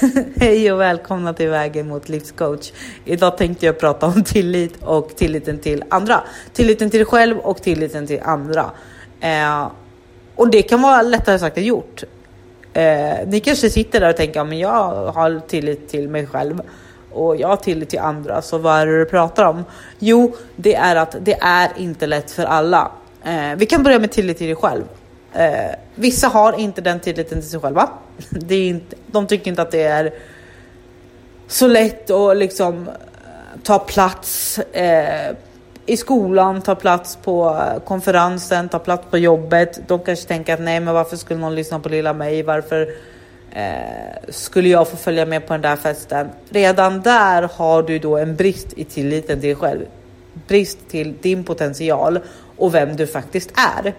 Hej och välkomna till Vägen mot livscoach. Idag tänkte jag prata om tillit och tilliten till andra. Tilliten till dig själv och tilliten till andra. Eh, och det kan vara lättare sagt än gjort. Eh, ni kanske sitter där och tänker, men jag har tillit till mig själv och jag har tillit till andra, så vad är det du pratar om? Jo, det är att det är inte lätt för alla. Eh, vi kan börja med tillit till dig själv. Eh, vissa har inte den tilliten till sig själva. Det är inte, de tycker inte att det är så lätt att liksom eh, ta plats eh, i skolan, ta plats på eh, konferensen, ta plats på jobbet. De kanske tänker att nej, men varför skulle någon lyssna på lilla mig? Varför eh, skulle jag få följa med på den där festen? Redan där har du då en brist i tilliten till dig själv. Brist till din potential och vem du faktiskt är.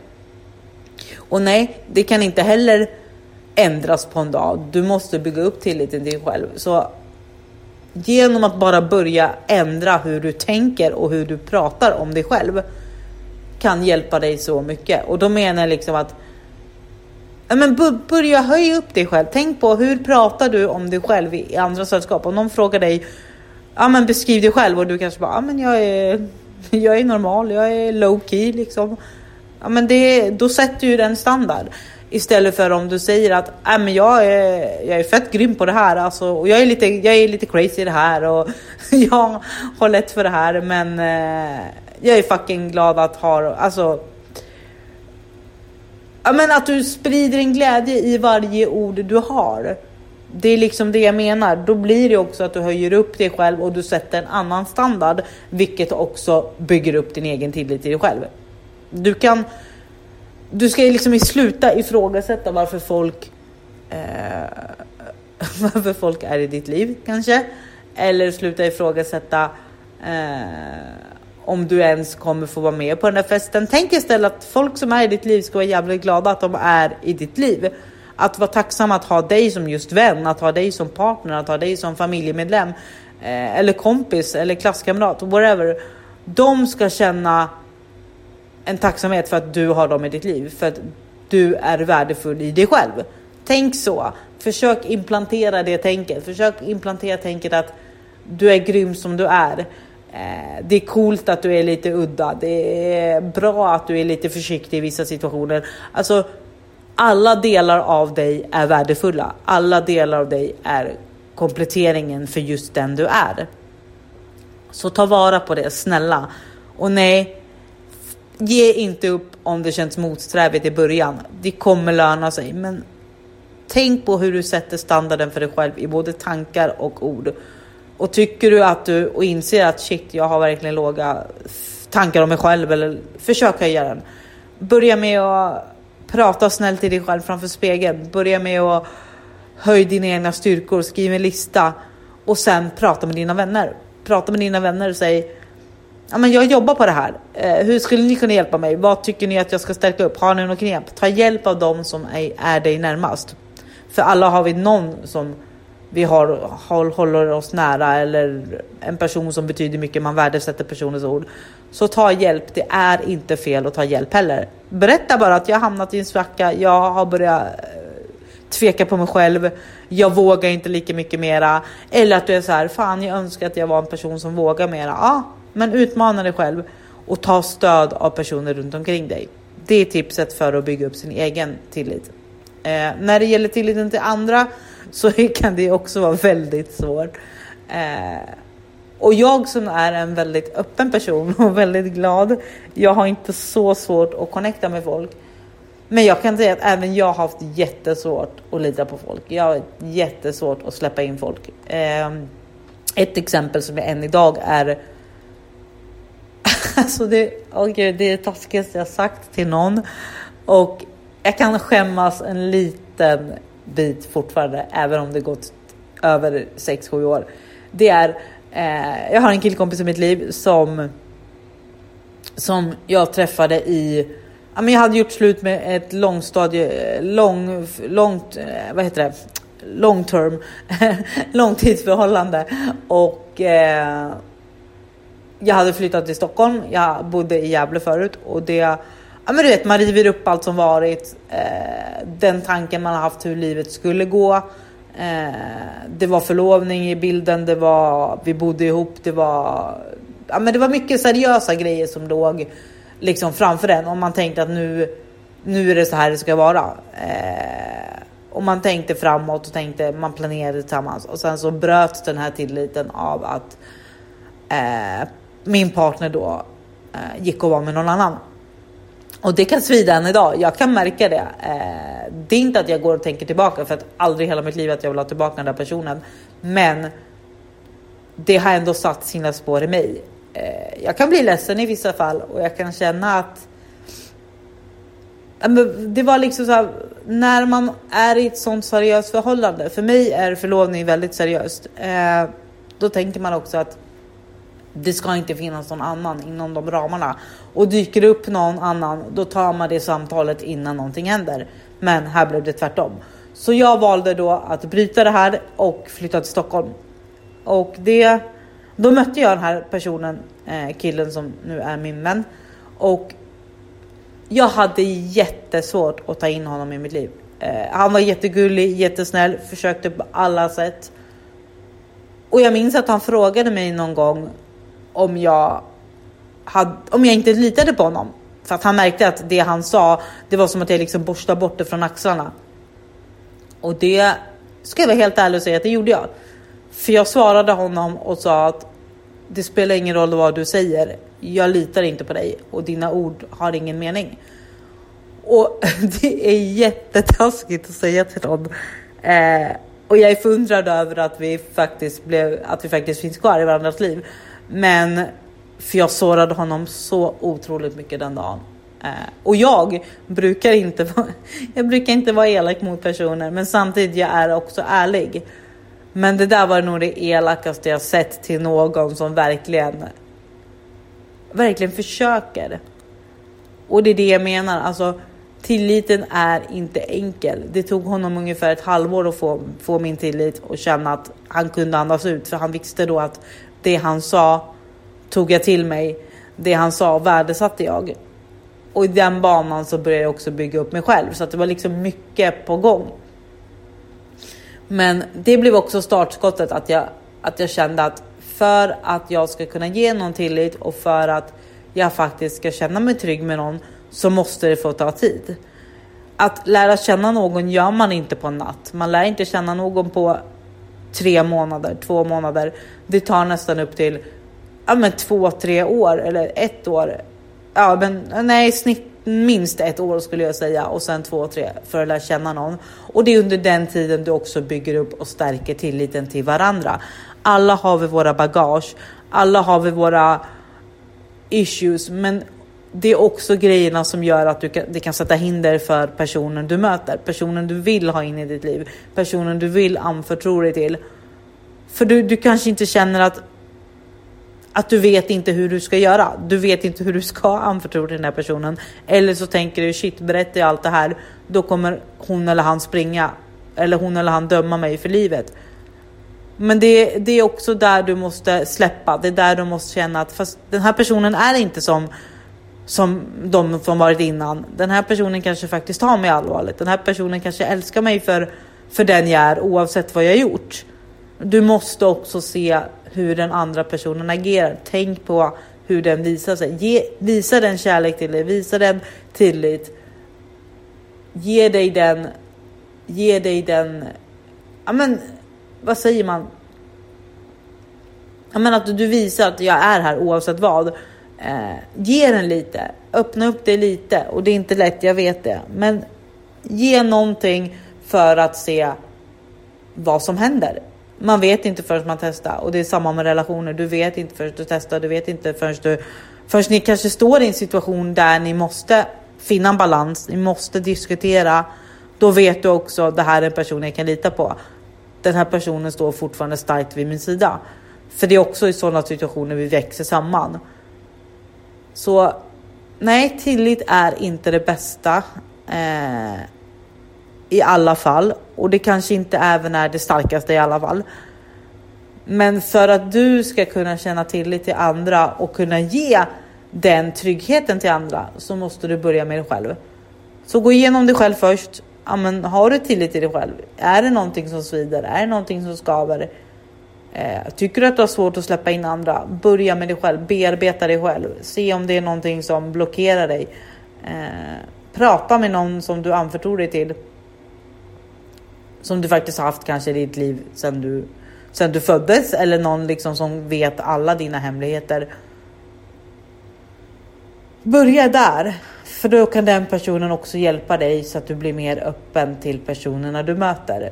Och nej, det kan inte heller ändras på en dag. Du måste bygga upp tilliten till dig själv. Så genom att bara börja ändra hur du tänker och hur du pratar om dig själv kan hjälpa dig så mycket. Och då menar jag liksom att men börja höja upp dig själv. Tänk på hur pratar du om dig själv i andra sällskap? Om någon frågar dig, ja men beskriv dig själv och du kanske bara, ja men jag är, jag är normal, jag är low key liksom. Ja men det, då sätter ju den standard. Istället för om du säger att äh, men jag, är, jag är fett grym på det här alltså, och jag är, lite, jag är lite crazy i det här och jag har lätt för det här men eh, jag är fucking glad att ha, alltså Ja men att du sprider en glädje i varje ord du har. Det är liksom det jag menar. Då blir det också att du höjer upp dig själv och du sätter en annan standard, vilket också bygger upp din egen tillit till dig själv. Du kan du ska liksom sluta ifrågasätta varför folk eh, varför folk är i ditt liv kanske. Eller sluta ifrågasätta eh, om du ens kommer få vara med på den där festen. Tänk istället att folk som är i ditt liv ska vara jävligt glada att de är i ditt liv. Att vara tacksam att ha dig som just vän, att ha dig som partner, att ha dig som familjemedlem eh, eller kompis eller klasskamrat, whatever. De ska känna en tacksamhet för att du har dem i ditt liv, för att du är värdefull i dig själv. Tänk så. Försök implantera det tänket. Försök implantera tänket att du är grym som du är. Eh, det är coolt att du är lite udda. Det är bra att du är lite försiktig i vissa situationer. Alltså, alla delar av dig är värdefulla. Alla delar av dig är kompletteringen för just den du är. Så ta vara på det, snälla. Och nej, ge inte upp om det känns motsträvigt i början. Det kommer löna sig, men tänk på hur du sätter standarden för dig själv i både tankar och ord. Och tycker du att du och inser att shit, jag har verkligen låga tankar om mig själv eller försök höja den. Börja med att prata snällt till dig själv framför spegeln. Börja med att höja dina egna styrkor, skriv en lista och sen prata med dina vänner. Prata med dina vänner och säg ja, men jag jobbar på det här. Eh, hur skulle ni kunna hjälpa mig? Vad tycker ni att jag ska stärka upp? Har ni något knep? Ta hjälp av dem som är, är dig närmast. För alla har vi någon som vi har, håller oss nära eller en person som betyder mycket. Man värdesätter personens ord. Så ta hjälp. Det är inte fel att ta hjälp heller. Berätta bara att jag har hamnat i en svacka. Jag har börjat eh, tveka på mig själv. Jag vågar inte lika mycket mera. Eller att du är så här, fan jag önskar att jag var en person som vågar mera. Ja, men utmana dig själv och ta stöd av personer runt omkring dig. Det är tipset för att bygga upp sin egen tillit. Eh, när det gäller tilliten till andra så kan det också vara väldigt svårt. Eh, och jag som är en väldigt öppen person och väldigt glad. Jag har inte så svårt att connecta med folk. Men jag kan säga att även jag har haft jättesvårt att lita på folk. Jag har jättesvårt att släppa in folk. Eh, ett exempel som jag än idag är Alltså det, oh gud, det är det taskigaste jag sagt till någon. Och jag kan skämmas en liten bit fortfarande, även om det gått över 6-7 år. Det är, eh, jag har en killkompis i mitt liv som, som jag träffade i Ja, men jag hade gjort slut med ett långstadie, lång, långt, eh, vad heter det? Long term, långtidsförhållande och eh, jag hade flyttat till Stockholm. Jag bodde i Gävle förut och det ja, men du vet, man river upp allt som varit. Eh, den tanken man har haft hur livet skulle gå. Eh, det var förlovning i bilden, det var, vi bodde ihop, det var, ja, men det var mycket seriösa grejer som låg liksom framför en och man tänkte att nu, nu är det så här det ska vara. Eh, och man tänkte framåt och tänkte man planerade tillsammans och sen så bröts den här tilliten av att eh, min partner då eh, gick och var med någon annan. Och det kan svida än idag. Jag kan märka det. Eh, det är inte att jag går och tänker tillbaka för att aldrig i hela mitt liv att jag vill ha tillbaka den där personen. Men det har ändå satt sina spår i mig. Eh, jag kan bli ledsen i vissa fall och jag kan känna att det var liksom så här, när man är i ett sånt seriöst förhållande. För mig är förlovning väldigt seriöst. Eh, då tänker man också att det ska inte finnas någon annan inom de ramarna. Och dyker det upp någon annan, då tar man det samtalet innan någonting händer. Men här blev det tvärtom. Så jag valde då att bryta det här och flytta till Stockholm. Och det, då mötte jag den här personen, eh, killen som nu är min vän. Och jag hade jättesvårt att ta in honom i mitt liv. Eh, han var jättegullig, jättesnäll, försökte på alla sätt. Och jag minns att han frågade mig någon gång om jag, hade, om jag inte litade på honom. För att han märkte att det han sa, det var som att jag liksom borstade bort det från axlarna. Och det ska jag vara helt ärlig och säga att det gjorde jag. För jag svarade honom och sa att det spelar ingen roll vad du säger. Jag litar inte på dig och dina ord har ingen mening. Och det är jättetaskigt att säga till någon. Eh, och jag är förundrad över att vi faktiskt blev, att vi faktiskt finns kvar i varandras liv. Men för jag sårade honom så otroligt mycket den dagen. Eh, och jag brukar inte vara, jag brukar inte vara elak mot personer, men samtidigt jag är också ärlig. Men det där var nog det elakaste jag sett till någon som verkligen, verkligen försöker. Och det är det jag menar, alltså tilliten är inte enkel. Det tog honom ungefär ett halvår att få, få min tillit och känna att han kunde andas ut, för han visste då att det han sa tog jag till mig. Det han sa värdesatte jag. Och i den banan så började jag också bygga upp mig själv så att det var liksom mycket på gång. Men det blev också startskottet att jag, att jag kände att för att jag ska kunna ge någon tillit och för att jag faktiskt ska känna mig trygg med någon så måste det få ta tid. Att lära känna någon gör man inte på en natt. Man lär inte känna någon på tre månader, två månader. Det tar nästan upp till ja, men två, tre år eller ett år. Ja, men nej, snitt minst ett år skulle jag säga och sen två, tre för att lära känna någon. Och det är under den tiden du också bygger upp och stärker tilliten till varandra. Alla har vi våra bagage, alla har vi våra issues, men det är också grejerna som gör att du kan, det kan sätta hinder för personen du möter, personen du vill ha in i ditt liv, personen du vill anförtro dig till. För du, du kanske inte känner att att du vet inte hur du ska göra. Du vet inte hur du ska anförtro den här personen. Eller så tänker du shit, berättar jag allt det här, då kommer hon eller han springa. Eller hon eller han döma mig för livet. Men det, det är också där du måste släppa. Det är där du måste känna att fast den här personen är inte som som de som varit innan. Den här personen kanske faktiskt tar mig allvarligt. Den här personen kanske älskar mig för, för den jag är oavsett vad jag gjort. Du måste också se hur den andra personen agerar. Tänk på hur den visar sig. Ge, visa den kärlek till dig, visa den tillit. Ge dig den, ge dig den, ja men vad säger man? Ja men att du visar att jag är här oavsett vad. Eh, ge den lite, öppna upp dig lite och det är inte lätt, jag vet det. Men ge någonting för att se vad som händer. Man vet inte förrän man testar och det är samma med relationer. Du vet inte förrän du testar. Du vet inte förrän du förrän ni kanske står i en situation där ni måste finna en balans. Ni måste diskutera. Då vet du också det här är en person jag kan lita på. Den här personen står fortfarande starkt vid min sida. För det är också i sådana situationer vi växer samman. Så nej, tillit är inte det bästa. Eh, i alla fall och det kanske inte även är det starkaste i alla fall. Men för att du ska kunna känna tillit till andra och kunna ge den tryggheten till andra så måste du börja med dig själv. Så gå igenom dig själv först. ja, men har du tillit till dig själv? Är det någonting som svider? Är det någonting som skaver? Eh, tycker du att du har svårt att släppa in andra? Börja med dig själv, bearbeta dig själv. Se om det är någonting som blockerar dig. Eh, prata med någon som du anförtror dig till. Som du faktiskt har haft kanske i ditt liv sedan du, sedan du föddes eller någon liksom som vet alla dina hemligheter. Börja där, för då kan den personen också hjälpa dig så att du blir mer öppen till personerna du möter.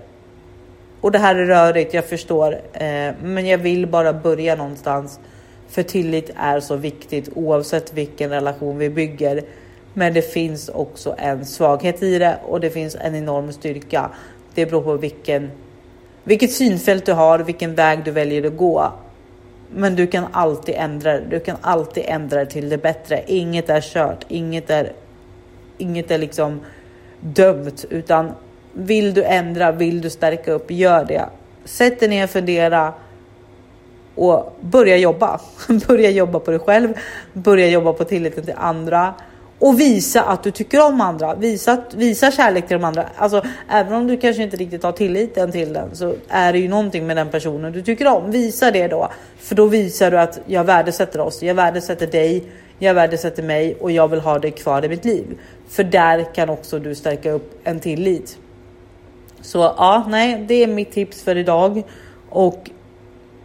Och det här är rörigt, jag förstår, eh, men jag vill bara börja någonstans. För tillit är så viktigt oavsett vilken relation vi bygger. Men det finns också en svaghet i det och det finns en enorm styrka. Det beror på vilken, vilket synfält du har, vilken väg du väljer att gå. Men du kan alltid ändra det. Du kan alltid ändra det till det bättre. Inget är kört, inget är, inget är liksom dömt, utan vill du ändra, vill du stärka upp, gör det. Sätt dig ner och fundera och börja jobba. börja jobba på dig själv, börja jobba på tilliten till andra och visa att du tycker om andra. Visa, visa kärlek till de andra. Alltså, även om du kanske inte riktigt har tilliten till den så är det ju någonting med den personen du tycker om. Visa det då, för då visar du att jag värdesätter oss. Jag värdesätter dig, jag värdesätter mig och jag vill ha dig kvar i mitt liv. För där kan också du stärka upp en tillit. Så ja, nej, det är mitt tips för idag och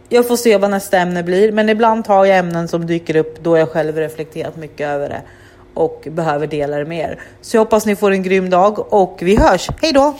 jag får se vad nästa ämne blir, men ibland tar jag ämnen som dyker upp då jag själv reflekterat mycket över det och behöver dela det med er. Så jag hoppas ni får en grym dag och vi hörs. Hej då!